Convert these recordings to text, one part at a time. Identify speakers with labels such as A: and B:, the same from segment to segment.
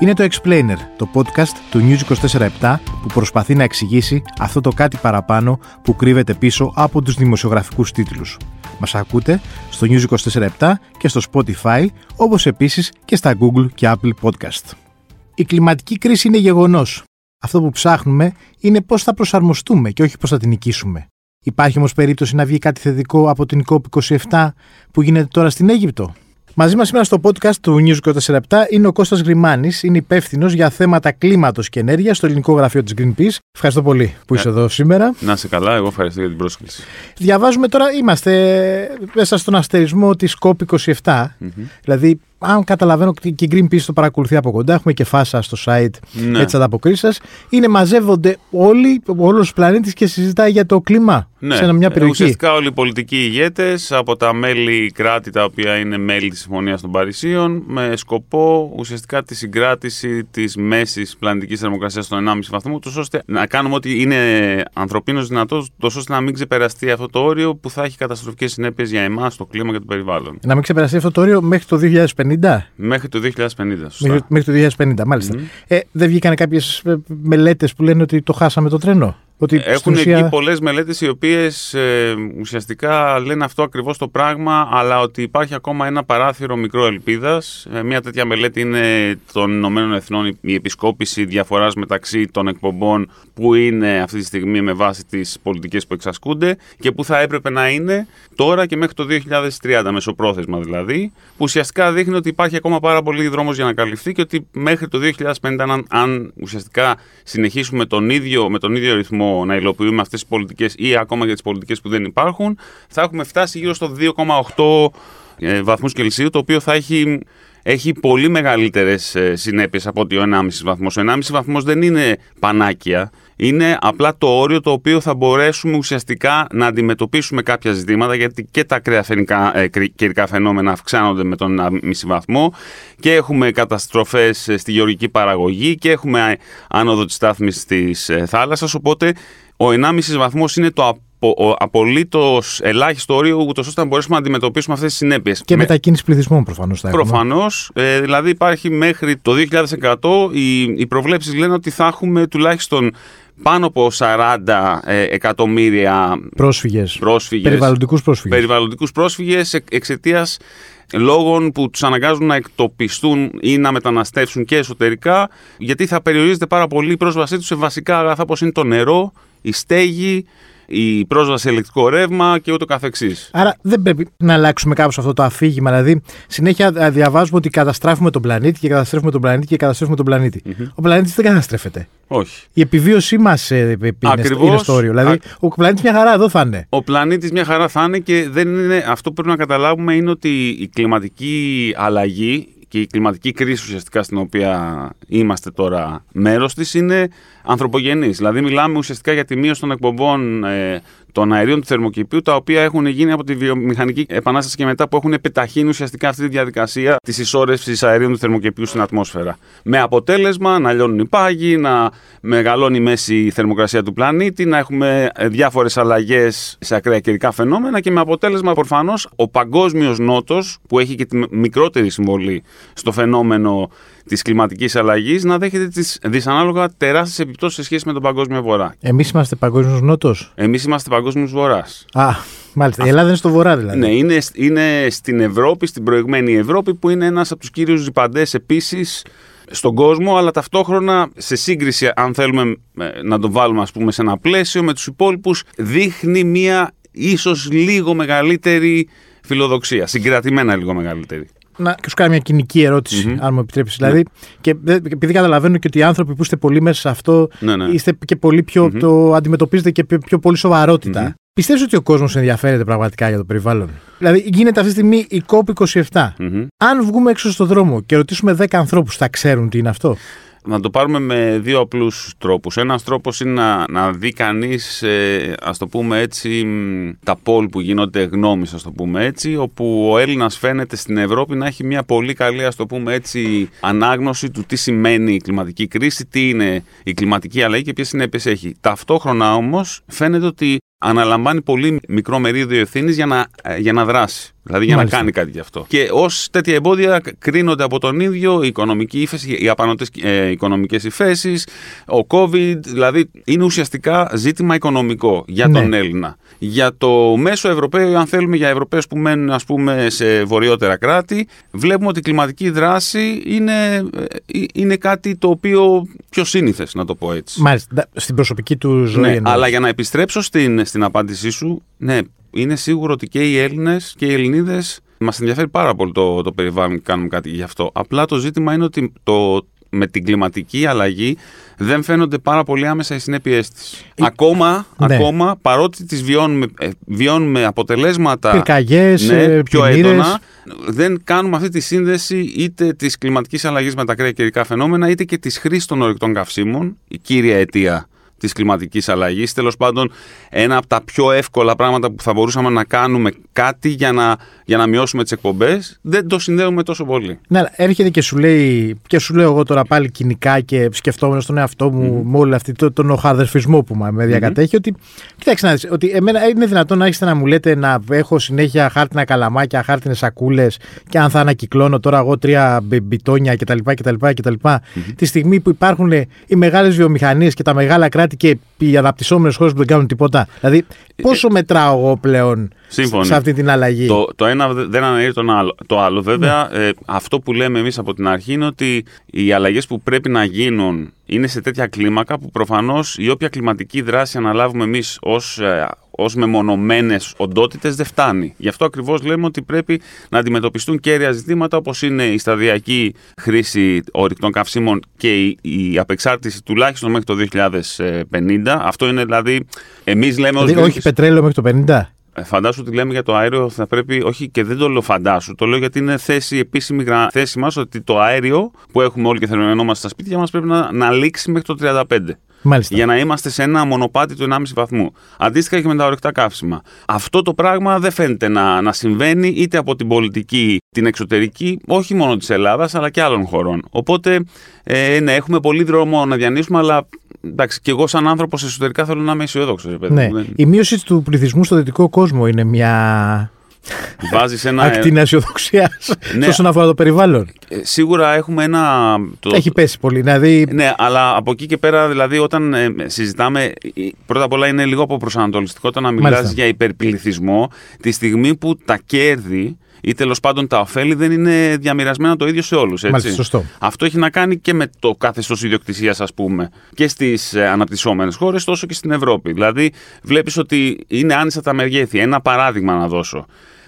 A: Είναι το Explainer, το podcast του News 24 που προσπαθεί να εξηγήσει αυτό το κάτι παραπάνω που κρύβεται πίσω από τους δημοσιογραφικούς τίτλους. Μας ακούτε στο News 24 και στο Spotify, όπως επίσης και στα Google και Apple Podcast. Η κλιματική κρίση είναι γεγονός. Αυτό που ψάχνουμε είναι πώς θα προσαρμοστούμε και όχι πώς θα την νικήσουμε. Υπάρχει όμως περίπτωση να βγει κάτι θετικό από την COP27 που γίνεται τώρα στην Αίγυπτο. Μαζί μας σήμερα στο podcast του News 47 είναι ο Κώστας Γρημάνης, είναι υπεύθυνος για θέματα κλίματος και ενέργειας στο ελληνικό γραφείο της Greenpeace. Ευχαριστώ πολύ που είσαι ε, εδώ σήμερα.
B: Να είσαι καλά, εγώ ευχαριστώ για την πρόσκληση.
A: Διαβάζουμε τώρα, είμαστε μέσα στον αστερισμό της COP27. mm Δηλαδή, αν καταλαβαίνω και η Greenpeace το παρακολουθεί από κοντά, έχουμε και φάσα στο site ναι. έτσι ανταποκρίσει Είναι μαζεύονται όλοι, όλος ο πλανήτης και συζητάει για το κλίμα ναι. σε μια περιοχή.
B: Ουσιαστικά όλοι οι πολιτικοί ηγέτες από τα μέλη κράτη τα οποία είναι μέλη της Συμφωνίας των Παρισίων με σκοπό ουσιαστικά τη συγκράτηση της μέσης πλανητικής θερμοκρασίας των 1,5 βαθμού, ώστε να κάνουμε ό,τι είναι ανθρωπίνως δυνατό, ώστε να μην ξεπεραστεί αυτό το όριο που θα έχει καταστροφικές συνέπειες για εμάς, το κλίμα και το περιβάλλον.
A: Να μην ξεπεραστεί αυτό το όριο μέχρι το 2050.
B: Μέχρι το 2050.
A: Σωστά. Μέχρι, το 2050, μάλιστα. Ε, δεν βγήκαν κάποιες μελέτες που λένε ότι το χάσαμε το τρένο;
B: Ότι Έχουν ουσία... εκεί πολλές μελέτες οι οποίες ε, ουσιαστικά λένε αυτό ακριβώς το πράγμα, αλλά ότι υπάρχει ακόμα ένα παράθυρο μικρό ελπίδα. Ε, μια τέτοια μελέτη είναι των Ηνωμένων Εθνών η επισκόπηση διαφοράς μεταξύ των εκπομπών που είναι αυτή τη στιγμή με βάση τις πολιτικές που εξασκούνται και που θα έπρεπε να είναι τώρα και μέχρι το 2030, μεσοπρόθεσμα δηλαδή, που ουσιαστικά δείχνει ότι υπάρχει ακόμα πάρα πολύ δρόμος για να καλυφθεί και ότι μέχρι το 2050, αν, αν ουσιαστικά συνεχίσουμε τον ίδιο, με τον ίδιο ρυθμό να υλοποιούμε αυτές τις πολιτικές ή ακόμα για τις πολιτικές που δεν υπάρχουν, θα έχουμε φτάσει γύρω στο 2,8 ε, βαθμούς Κελσίου, το οποίο θα έχει έχει πολύ μεγαλύτερες συνέπειες από ότι ο 1,5 βαθμός. Ο 1,5 βαθμός δεν είναι πανάκια. Είναι απλά το όριο το οποίο θα μπορέσουμε ουσιαστικά να αντιμετωπίσουμε κάποια ζητήματα γιατί και τα ακραία ε, καιρικά φαινόμενα αυξάνονται με τον 1,5 βαθμό και έχουμε καταστροφές ε, στη γεωργική παραγωγή και έχουμε άνοδο της στάθμης της ε, θάλασσας οπότε ο 1,5 βαθμός είναι το απολύτως ελάχιστο όριο, ούτως ώστε να μπορέσουμε να αντιμετωπίσουμε αυτές τις συνέπειες.
A: Και με... μετακίνηση πληθυσμών προφανώς θα
B: έχουμε. Προφανώς. Ε, δηλαδή υπάρχει μέχρι το 2100 οι, οι προβλέψεις λένε ότι θα έχουμε τουλάχιστον πάνω από 40 ε, εκατομμύρια
A: πρόσφυγες,
B: πρόσφυγες.
A: Περιβαλλοντικούς πρόσφυγες,
B: περιβαλλοντικούς πρόσφυγες εξαιτίας λόγων που τους αναγκάζουν να εκτοπιστούν ή να μεταναστεύσουν και εσωτερικά γιατί θα περιορίζεται πάρα πολύ η πρόσβασή τους σε βασικά αγαθά όπως είναι το νερό, η στέγη, η πρόσβαση σε ηλεκτρικό ρεύμα και ούτω καθεξής.
A: Άρα δεν πρέπει να αλλάξουμε κάπως αυτό το αφήγημα. Δηλαδή, συνέχεια διαβάζουμε ότι καταστράφουμε τον πλανήτη και καταστρέφουμε τον πλανήτη και καταστρέφουμε τον πλανητη Ο πλανήτης δεν καταστρέφεται.
B: Όχι.
A: Η επιβίωσή μας ε, είναι, είναι στο όριο. Δηλαδή, ο πλανήτης μια χαρά εδώ θα είναι.
B: Ο πλανήτης μια χαρά θα είναι και δεν είναι, αυτό που πρέπει να καταλάβουμε είναι ότι η κλιματική αλλαγή και η κλιματική κρίση ουσιαστικά στην οποία είμαστε τώρα μέρος της είναι ανθρωπογενής. Δηλαδή μιλάμε ουσιαστικά για τη μείωση των εκπομπών ε, των αερίων του θερμοκηπίου, τα οποία έχουν γίνει από τη βιομηχανική επανάσταση και μετά που έχουν επιταχύνει ουσιαστικά αυτή τη διαδικασία της ισόρρευσης αερίων του θερμοκηπίου στην ατμόσφαιρα. Με αποτέλεσμα να λιώνουν οι πάγοι, να μεγαλώνει η μέση θερμοκρασία του πλανήτη, να έχουμε διάφορες αλλαγές σε ακραία καιρικά φαινόμενα και με αποτέλεσμα προφανώς ο παγκόσμιος νότος, που έχει και τη μικρότερη συμβολή στο φαινόμενο της κλιματικής αλλαγής να δέχεται τις δυσανάλογα τεράστιες επιπτώσεις σε σχέση με τον παγκόσμιο βορρά.
A: Εμείς είμαστε παγκόσμιος νότος.
B: Εμείς είμαστε παγκόσμιος βορράς.
A: Α, μάλιστα. Η Ελλάδα είναι στο βορρά δηλαδή.
B: Ναι, είναι, είναι στην Ευρώπη, στην προηγμένη Ευρώπη, που είναι ένας από τους κύριους ρηπαντέ επίσης στον κόσμο, αλλά ταυτόχρονα σε σύγκριση, αν θέλουμε ε, να το βάλουμε ας πούμε, σε ένα πλαίσιο με τους υπόλοιπους, δείχνει μία ίσως λίγο μεγαλύτερη φιλοδοξία, συγκρατημένα λίγο μεγαλύτερη
A: να σου κάνω μια κοινική αν μου επιτρέπει. Δηλαδή, ναι. και επειδή καταλαβαίνω και ότι οι άνθρωποι που είστε πολύ μέσα σε αυτό, ναι, ναι. είστε και πολύ πιο. το αντιμετωπίζετε και πιο, πιο πολύ σοβαρότητα. Mm-hmm. Πιστεύεις ότι ο κόσμος ενδιαφέρεται πραγματικά για το περιβάλλον; Δηλαδή, γίνεται αυτή τη στιγμή η COP27. Αν βγούμε έξω στον δρόμο και ρωτήσουμε 10 ανθρώπους, θα ξέρουν τι είναι αυτό;
B: Να το πάρουμε με δύο απλούς τρόπους. Ένας τρόπος είναι να, να δει κανείς, ε, ας το πούμε έτσι, τα πόλ που γίνονται γνώμης, ας το πούμε έτσι, όπου ο Έλληνας φαίνεται στην Ευρώπη να έχει μια πολύ καλή, ας το πούμε έτσι, ανάγνωση του τι σημαίνει η κλιματική κρίση, τι είναι η κλιματική αλλαγή και ποιες συνέπειες έχει. Ταυτόχρονα όμως φαίνεται ότι αναλαμβάνει πολύ μικρό μερίδιο ευθύνης για, να, για να δράσει. Δηλαδή για
A: Μάλιστα.
B: να κάνει κάτι γι' αυτό. Και ως τέτοια εμπόδια κρίνονται από τον ίδιο η οικονομική ύφεση, οι απανοτές ε, οικονομικές υφέσεις, ο COVID. Δηλαδή είναι ουσιαστικά ζήτημα οικονομικό για τον
A: Ναι.
B: Έλληνα. Για το μέσο Ευρωπαίο, αν θέλουμε για Ευρωπαίους που μένουν ας πούμε, σε βορειότερα κράτη, βλέπουμε ότι η κλιματική δράση είναι, ε, είναι κάτι το οποίο πιο σύνηθες, να το πω έτσι.
A: Μάλιστα. Ντα- Στην προσωπική του ζωή.
B: Ναι,
A: εννοώ.
B: αλλά για να επιστρέψω στην, στην απάντησή σου, ναι, είναι σίγουρο ότι και οι Έλληνες και οι Ελληνίδες μας ενδιαφέρει πάρα πολύ το, το περιβάλλον και κάνουμε κάτι γι' αυτό. Απλά το ζήτημα είναι ότι το, με την κλιματική αλλαγή δεν φαίνονται πάρα πολύ άμεσα οι συνέπειές της. Ακόμα,
A: Ναι.
B: ακόμα, παρότι τις βιώνουμε, ε, βιώνουμε αποτελέσματα
A: Πυρκαγιές,
B: ναι,
A: ε,
B: πιο
A: πλημμύρες.
B: έντονα, δεν κάνουμε αυτή τη σύνδεση είτε της κλιματικής αλλαγής με τα ακραία καιρικά φαινόμενα, είτε και της χρήσης των ορεικτών καυσίμων, η κύρια αιτία της κλιματικής αλλαγής. Τέλος πάντων, ένα από τα πιο εύκολα πράγματα που θα μπορούσαμε να κάνουμε κάτι για να, για να μειώσουμε τις εκπομπές, δεν το συνδέουμε τόσο πολύ.
A: Ναι, αλλά έρχεται και σου λέει, και σου λέω εγώ τώρα πάλι κοινικά και σκεφτόμενος στον εαυτό μου με όλο αυτή το, τον οχαδερφισμό που με διακατέχει, ότι κοιτάξτε να δεις, ότι εμένα είναι δυνατόν να έχετε να μου λέτε να έχω συνέχεια χάρτινα καλαμάκια, χάρτινες σακούλες και αν θα ανακυκλώνω τώρα εγώ τρία μπι- μπιτόνια κτλ. κτλ, κτλ Τη στιγμή που υπάρχουν οι μεγάλες βιομηχανίες και τα μεγάλα κράτη και οι αναπτυσσόμενες χώρες που δεν κάνουν τίποτα. Δηλαδή, πόσο μετράω εγώ πλέον
B: Σύμφωνοι.
A: σε αυτή την αλλαγή.
B: Το, το ένα δε- δεν αναιρεί τον άλλο. το άλλο. Βέβαια, ε, αυτό που λέμε εμείς από την αρχή είναι ότι οι αλλαγές που πρέπει να γίνουν είναι σε τέτοια κλίμακα που προφανώς η όποια κλιματική δράση αναλάβουμε εμείς ως ως μεμονωμένες οντότητες δεν φτάνει. Γι' αυτό ακριβώς λέμε ότι πρέπει να αντιμετωπιστούν κέρια ζητήματα όπως είναι η σταδιακή χρήση ορυκτών καυσίμων και η, η απεξάρτηση τουλάχιστον μέχρι το 2050. Αυτό είναι δηλαδή, εμείς λέμε ως
A: Δηλαδή, όχι
B: Greenpeace-
A: πετρέλαιο μέχρι το 50.
B: Ε, Φαντάσου ότι λέμε για το αέριο θα πρέπει, όχι και δεν το λέω φαντάσου, το λέω γιατί είναι θέση, επίσημη γρα- θέση μας ότι το αέριο που έχουμε όλοι και θερμενόμαστε στα σπίτια μας πρέπει να, να λήξει μέχρι το 35.
A: Μάλιστα.
B: Για να είμαστε σε ένα μονοπάτι του 1,5 βαθμού. Αντίστοιχα και με τα ορεικτά καύσιμα. Αυτό το πράγμα δεν φαίνεται να, να συμβαίνει είτε από την πολιτική, την εξωτερική, όχι μόνο της Ελλάδας, αλλά και άλλων χωρών. Οπότε, ε, ναι, έχουμε πολύ δρόμο να διανύσουμε, αλλά εντάξει, και εγώ σαν άνθρωπος εσωτερικά θέλω να είμαι αισιόδοξο.
A: Ναι. Η μείωση του πληθυσμού στο δυτικό κόσμο είναι μια
B: Βάζεις ένα.
A: ακτίνα αισιοδοξίας
B: Ναι.
A: όσον αφορά το περιβάλλον.
B: Ε, σίγουρα έχουμε ένα. Το...
A: Έχει πέσει πολύ. Δηλαδή,
B: Ναι, αλλά από εκεί και πέρα, δηλαδή, όταν ε, συζητάμε. ε, Πρώτα απ' όλα είναι λίγο από προσανατολιστικό το να μιλάς
A: Μάλιστα.
B: για υπερπληθυσμό τη στιγμή που τα κέρδη ή τέλος πάντων τα ωφέλη δεν είναι διαμοιρασμένα το ίδιο σε όλους.
A: Μάλιστα, σωστό.
B: Αυτό έχει να κάνει και με το καθεστώς ιδιοκτησίας, ας πούμε, και στις ε, αναπτυσσόμενες χώρες, τόσο και στην Ευρώπη. Δηλαδή, βλέπεις ότι είναι άνισα τα μεγέθη. Ένα παράδειγμα να δώσω.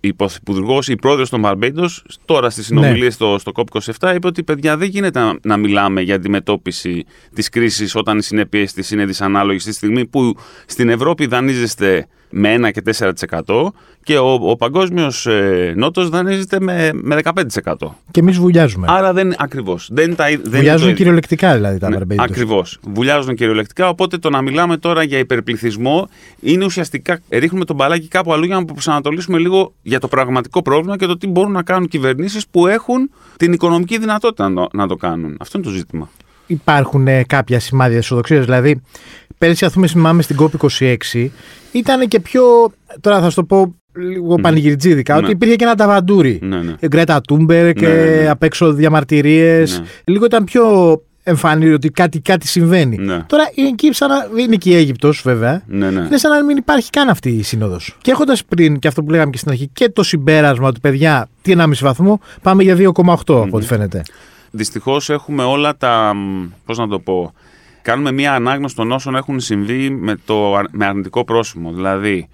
B: Η Πρωθυπουργό, η πρόεδρος των Μπαρμπέντο, τώρα στις συνομιλίες
A: Ναι.
B: στο, στο COP27, είπε ότι παιδιά δεν γίνεται να, να μιλάμε για αντιμετώπιση της κρίσης όταν οι συνέπειες της είναι δυσανάλογες στη στιγμή που στην Ευρώπη δανείζεστε με 1 και 4% και ο, ο παγκόσμιος ε, νότος δανείζεται με, με 15%.
A: και εμείς βουλιάζουμε.
B: Άρα δεν ακριβώς. Δεν, είναι τα- δεν είναι το
A: βουλιάζουν
B: ίδιο.
A: κυριολεκτικά δηλαδή τα
B: Ναι,
A: Barbados.
B: Ακριβώς. Βουλιάζουν κυριολεκτικά. Οπότε το να μιλάμε τώρα για υπερπληθυσμό είναι ουσιαστικά ρίχνουμε τον μπαλάκι κάπου αλλού για να προσανατολίσουμε λίγο για το πραγματικό πρόβλημα και το τι μπορούν να κάνουν κυβερνήσεις που έχουν την οικονομική δυνατότητα να το, να το κάνουν. Αυτό είναι το ζήτημα.
A: Υπάρχουν ε, κάποια σημάδια αισιοδοξία. Δηλαδή, πέρυσι, ας πούμε, θυμάμαι στην COP26, ήταν και πιο. Τώρα θα σου το πω λίγο πανηγυριτζίδικα,
B: Ναι.
A: ότι υπήρχε και ένα ταβαντούρι.
B: Ναι, ναι.
A: Η Γκρέτα Τούμπερ και
B: Ναι, ναι, ναι.
A: απ' έξω διαμαρτυρίες.
B: Ναι.
A: Λίγο ήταν πιο εμφανή ότι κάτι, κάτι συμβαίνει.
B: Ναι.
A: Τώρα είναι εκεί, σαν να, είναι και η Αίγυπτος βέβαια.
B: Ναι, ναι.
A: Είναι σαν να μην υπάρχει καν αυτή η σύνοδος. Και έχοντας πριν και αυτό που λέγαμε και στην αρχή και το συμπέρασμα του παιδιά, τι 1,5 βαθμό, πάμε για 2,8 από ό,τι φαίνεται.
B: Δυστυχώς έχουμε όλα τα. Πώς να το πω. Κάνουμε μία ανάγνωση των όσων έχουν συμβεί με, το, αρ- με αρνητικό πρόσημο. Δηλαδή,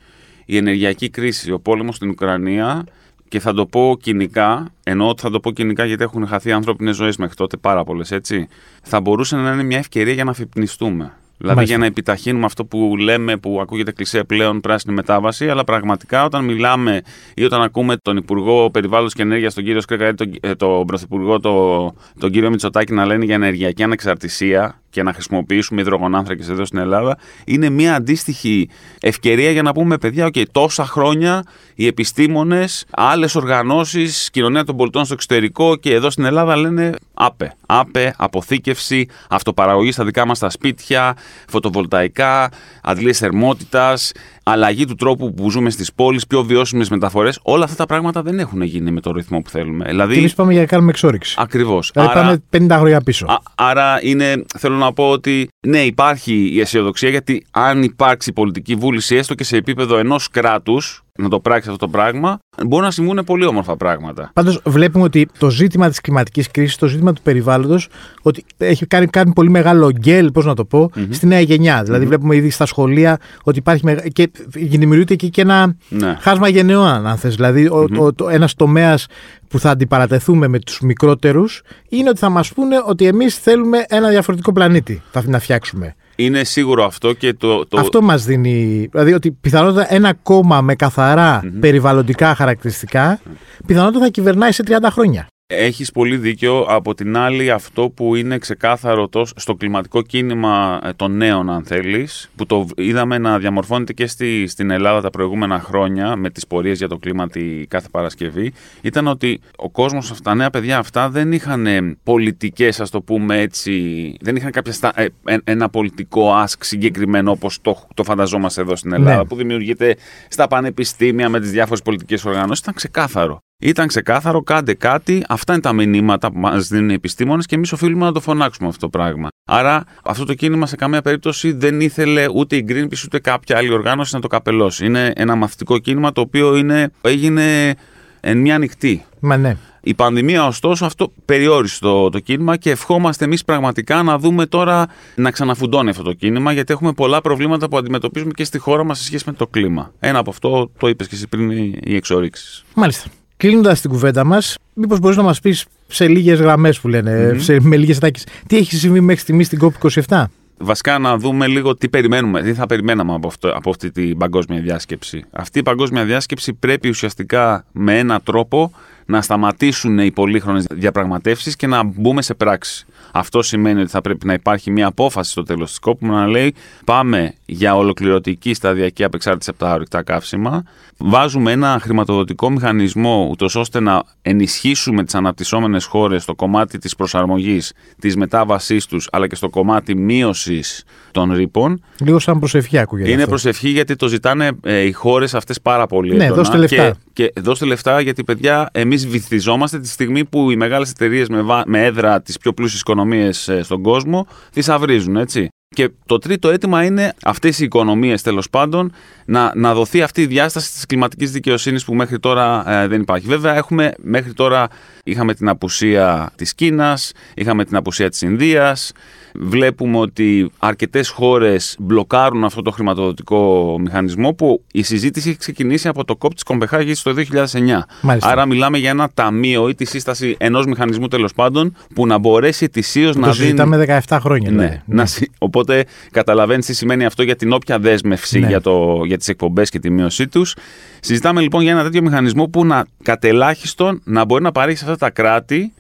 B: η ενεργειακή κρίση, ο πόλεμος στην Ουκρανία και θα το πω κοινικά, ενώ ότι θα το πω κοινικά γιατί έχουν χαθεί ανθρώπινες ζωές μέχρι τότε πάρα πολλές, έτσι. Θα μπορούσε να είναι μια ευκαιρία για να αφυπνιστούμε. Δηλαδή
A: Μάλιστα.
B: για να επιταχύνουμε αυτό που λέμε, που ακούγεται κλεισέ πλέον πράσινη μετάβαση, αλλά πραγματικά όταν μιλάμε ή όταν ακούμε τον Υπουργό Περιβάλλοντος και Ενέργειας, τον κύριο Σκρέκα, ή τον, ε, τον Πρωθυπουργό, το, τον κύριο Μητσοτάκη να λένε για ενεργειακή ανεξαρτησία, και να χρησιμοποιήσουμε υδρογονάνθρακες εδώ στην Ελλάδα, είναι μια αντίστοιχη ευκαιρία για να πούμε, παιδιά, okay, τόσα χρόνια οι επιστήμονες, άλλες οργανώσεις, κοινωνία των πολιτών στο εξωτερικό και εδώ στην Ελλάδα λένε άπε. Άπε, αποθήκευση, αυτοπαραγωγή στα δικά μας τα σπίτια, φωτοβολταϊκά, αντλίε θερμότητας, αλλαγή του τρόπου που ζούμε στις πόλεις, πιο βιώσιμες μεταφορές. Όλα αυτά τα πράγματα δεν έχουν γίνει με το ρυθμό που θέλουμε.
A: Δηλαδή, και εμείς πάμε για να κάνουμε εξόριξη.
B: Ακριβώς.
A: Δηλαδή άρα, πάμε 50 χρόνια πίσω. Α,
B: άρα είναι, θέλω να πω ότι ναι, υπάρχει η αισιοδοξία γιατί αν υπάρξει πολιτική βούληση, έστω και σε επίπεδο ενός κράτους, να το πράξει αυτό το πράγμα, μπορούν να συμβούν πολύ όμορφα πράγματα.
A: Πάντως, βλέπουμε ότι το ζήτημα της κλιματικής κρίσης, το ζήτημα του περιβάλλοντος, ότι έχει κάνει, κάνει πολύ μεγάλο γκέλ, πώς να το πω, mm-hmm. στη νέα γενιά. Δηλαδή, mm-hmm. βλέπουμε ήδη στα σχολεία ότι υπάρχει. Μεγα... και δημιουργείται εκεί και ένα ναι. χάσμα γενεών, αν θες. Δηλαδή, mm-hmm. ένας τομέας που θα αντιπαρατεθούμε με τους μικρότερους είναι ότι θα μας πούνε ότι εμείς θέλουμε ένα διαφορετικό πλανήτη να φτιάξουμε.
B: Είναι σίγουρο αυτό και το. το...
A: Αυτό μας δίνει. Δηλαδή ότι πιθανότατα ένα κόμμα με καθαρά mm-hmm. περιβαλλοντικά χαρακτηριστικά πιθανότατα θα κυβερνάει σε 30 χρόνια.
B: Έχεις πολύ δίκιο. Από την άλλη, αυτό που είναι ξεκάθαρο τόσο στο κλιματικό κίνημα ε, των νέων, αν θέλεις, που το είδαμε να διαμορφώνεται και στη, στην Ελλάδα τα προηγούμενα χρόνια με τις πορείες για το κλίμα τη κάθε Παρασκευή, ήταν ότι ο κόσμος, αυτά, τα νέα παιδιά αυτά δεν είχαν πολιτικές, ας το πούμε έτσι, δεν είχαν κάποια ε, ένα πολιτικό άσκ συγκεκριμένο όπως το, το φανταζόμαστε εδώ στην Ελλάδα, ναι. που δημιουργείται στα πανεπιστήμια με τις διάφορες πολιτικές οργανώσεις. Ήταν ξεκάθαρο. Ήταν ξεκάθαρο, κάντε κάτι. Αυτά είναι τα μηνύματα που μας δίνουν οι επιστήμονες και εμείς οφείλουμε να το φωνάξουμε αυτό το πράγμα. Άρα, αυτό το κίνημα σε καμία περίπτωση δεν ήθελε ούτε η Greenpeace ούτε κάποια άλλη οργάνωση να το καπελώσει. Είναι ένα μαθητικό κίνημα το οποίο είναι, έγινε εν μια νυχτή.
A: Μα ναι.
B: Η πανδημία, ωστόσο, αυτό περιόρισε το, το κίνημα και ευχόμαστε εμείς πραγματικά να δούμε τώρα να ξαναφουντώνει αυτό το κίνημα, γιατί έχουμε πολλά προβλήματα που αντιμετωπίζουμε και στη χώρα μας σε σχέση με το κλίμα. Ένα από αυτό το είπες και εσύ πριν, οι εξορίξεις.
A: Μάλιστα. Κλείνοντας την κουβέντα μας, μήπως μπορείς να μας πεις σε λίγες γραμμές που λένε, mm-hmm. σε, με λίγες ατάκες, τι έχει συμβεί μέχρι στιγμής στην COP27.
B: Βασικά να δούμε λίγο τι περιμένουμε, τι θα περιμέναμε από, αυτό, από αυτή την παγκόσμια διάσκεψη. Αυτή η παγκόσμια διάσκεψη πρέπει ουσιαστικά με έναν τρόπο να σταματήσουν οι πολύχρονες διαπραγματεύσεις και να μπούμε σε πράξη. Αυτό σημαίνει ότι θα πρέπει να υπάρχει μια απόφαση στο τέλος της κόπου να λέει πάμε για ολοκληρωτική σταδιακή απεξάρτηση από τα ορυκτά καύσιμα. Βάζουμε ένα χρηματοδοτικό μηχανισμό ούτως ώστε να ενισχύσουμε τις αναπτυσσόμενες χώρες στο κομμάτι της προσαρμογής, της μετάβασής τους, αλλά και στο κομμάτι μείωσης των ρήπων.
A: Λίγο σαν προσευχή ακούγεται.
B: Είναι αυτό. προσευχή γιατί το ζητάνε ε, οι χώρες αυτές πάρα πολύ.
A: Ναι, δώστε λεφτά.
B: Και, και δώστε λεφτά γιατί, παιδιά, εμείς βυθιζόμαστε τη στιγμή που οι μεγάλες εταιρείες με, με έδρα τις πιο πλούσιες οικονομίες ε, στον κόσμο θησαυρίζουν, έτσι. Και το τρίτο αίτημα είναι αυτές οι οικονομίες τέλος πάντων να, να δοθεί αυτή η διάσταση της κλιματικής δικαιοσύνης που μέχρι τώρα ε, δεν υπάρχει. Βέβαια, έχουμε μέχρι τώρα είχαμε την απουσία της Κίνας, είχαμε την απουσία της Ινδίας, βλέπουμε ότι αρκετές χώρες μπλοκάρουν αυτό το χρηματοδοτικό μηχανισμό που η συζήτηση έχει ξεκινήσει από το κόπ της Κομπεχάγης το 2009.
A: Μάλιστα.
B: Άρα μιλάμε για ένα ταμείο ή τη σύσταση ενός μηχανισμού τέλος πάντων που να μπορέσει ετησίως να δίνει... Το
A: συζητάμε 17 χρόνια.
B: Ναι. ναι. Να... Οπότε καταλαβαίνεις τι σημαίνει αυτό για την όποια δέσμευση ναι. για, το... για τις εκπομπές και τη μείωσή τους. Συζητάμε λοιπόν για ένα τέτοιο μηχανισμό που να κατελάχιστον να μπορεί να παρέχει σε αυτά τα κράτη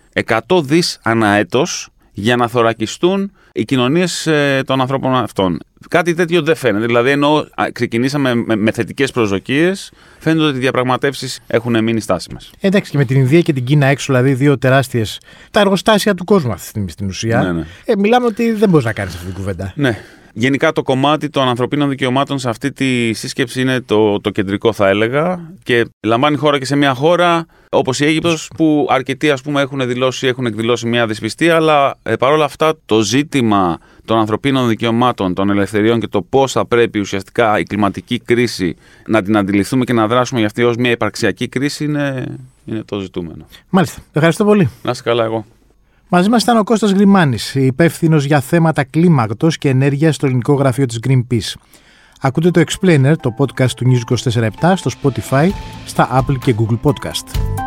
B: 100 δις ανά έτος για να θωρακιστούν οι κοινωνίες ε, των ανθρώπων αυτών. Κάτι τέτοιο δεν φαίνεται. Δηλαδή, ενώ ξεκινήσαμε με, με θετικές προσδοκίες, φαίνεται ότι οι διαπραγματεύσεις έχουν μείνει στάσιμες.
A: Εντάξει, και με την Ινδία και την Κίνα έξω, δηλαδή δύο τεράστιες. τα εργοστάσια του κόσμου αυτή τη στιγμή στην ουσία.
B: Ναι, ναι.
A: Ε, μιλάμε ότι δεν μπορείς να κάνεις αυτή την κουβέντα.
B: Ναι. Γενικά το κομμάτι των ανθρωπίνων δικαιωμάτων σε αυτή τη σύσκεψη είναι το, το κεντρικό θα έλεγα και λαμβάνει χώρα και σε μια χώρα όπως η Αίγυπτος που αρκετοί ας πούμε έχουν δηλώσει, έχουν εκδηλώσει μια δυσπιστία αλλά ε, παρόλα αυτά το ζήτημα των ανθρωπίνων δικαιωμάτων, των ελευθεριών και το πώς θα πρέπει ουσιαστικά η κλιματική κρίση να την αντιληφθούμε και να δράσουμε για αυτή ως μια υπαρξιακή κρίση είναι, είναι το ζητούμενο.
A: Μάλιστα. Ευχαριστώ πολύ.
B: Να είσαι καλά εγώ.
A: Μαζί μας ήταν ο Κώστας Γρημάνης, υπεύθυνος για θέματα κλίματο και ενέργειας στο ελληνικό γραφείο της Greenpeace. Ακούτε το Explainer, το podcast του News 24 στο Spotify, στα Apple και Google Podcast.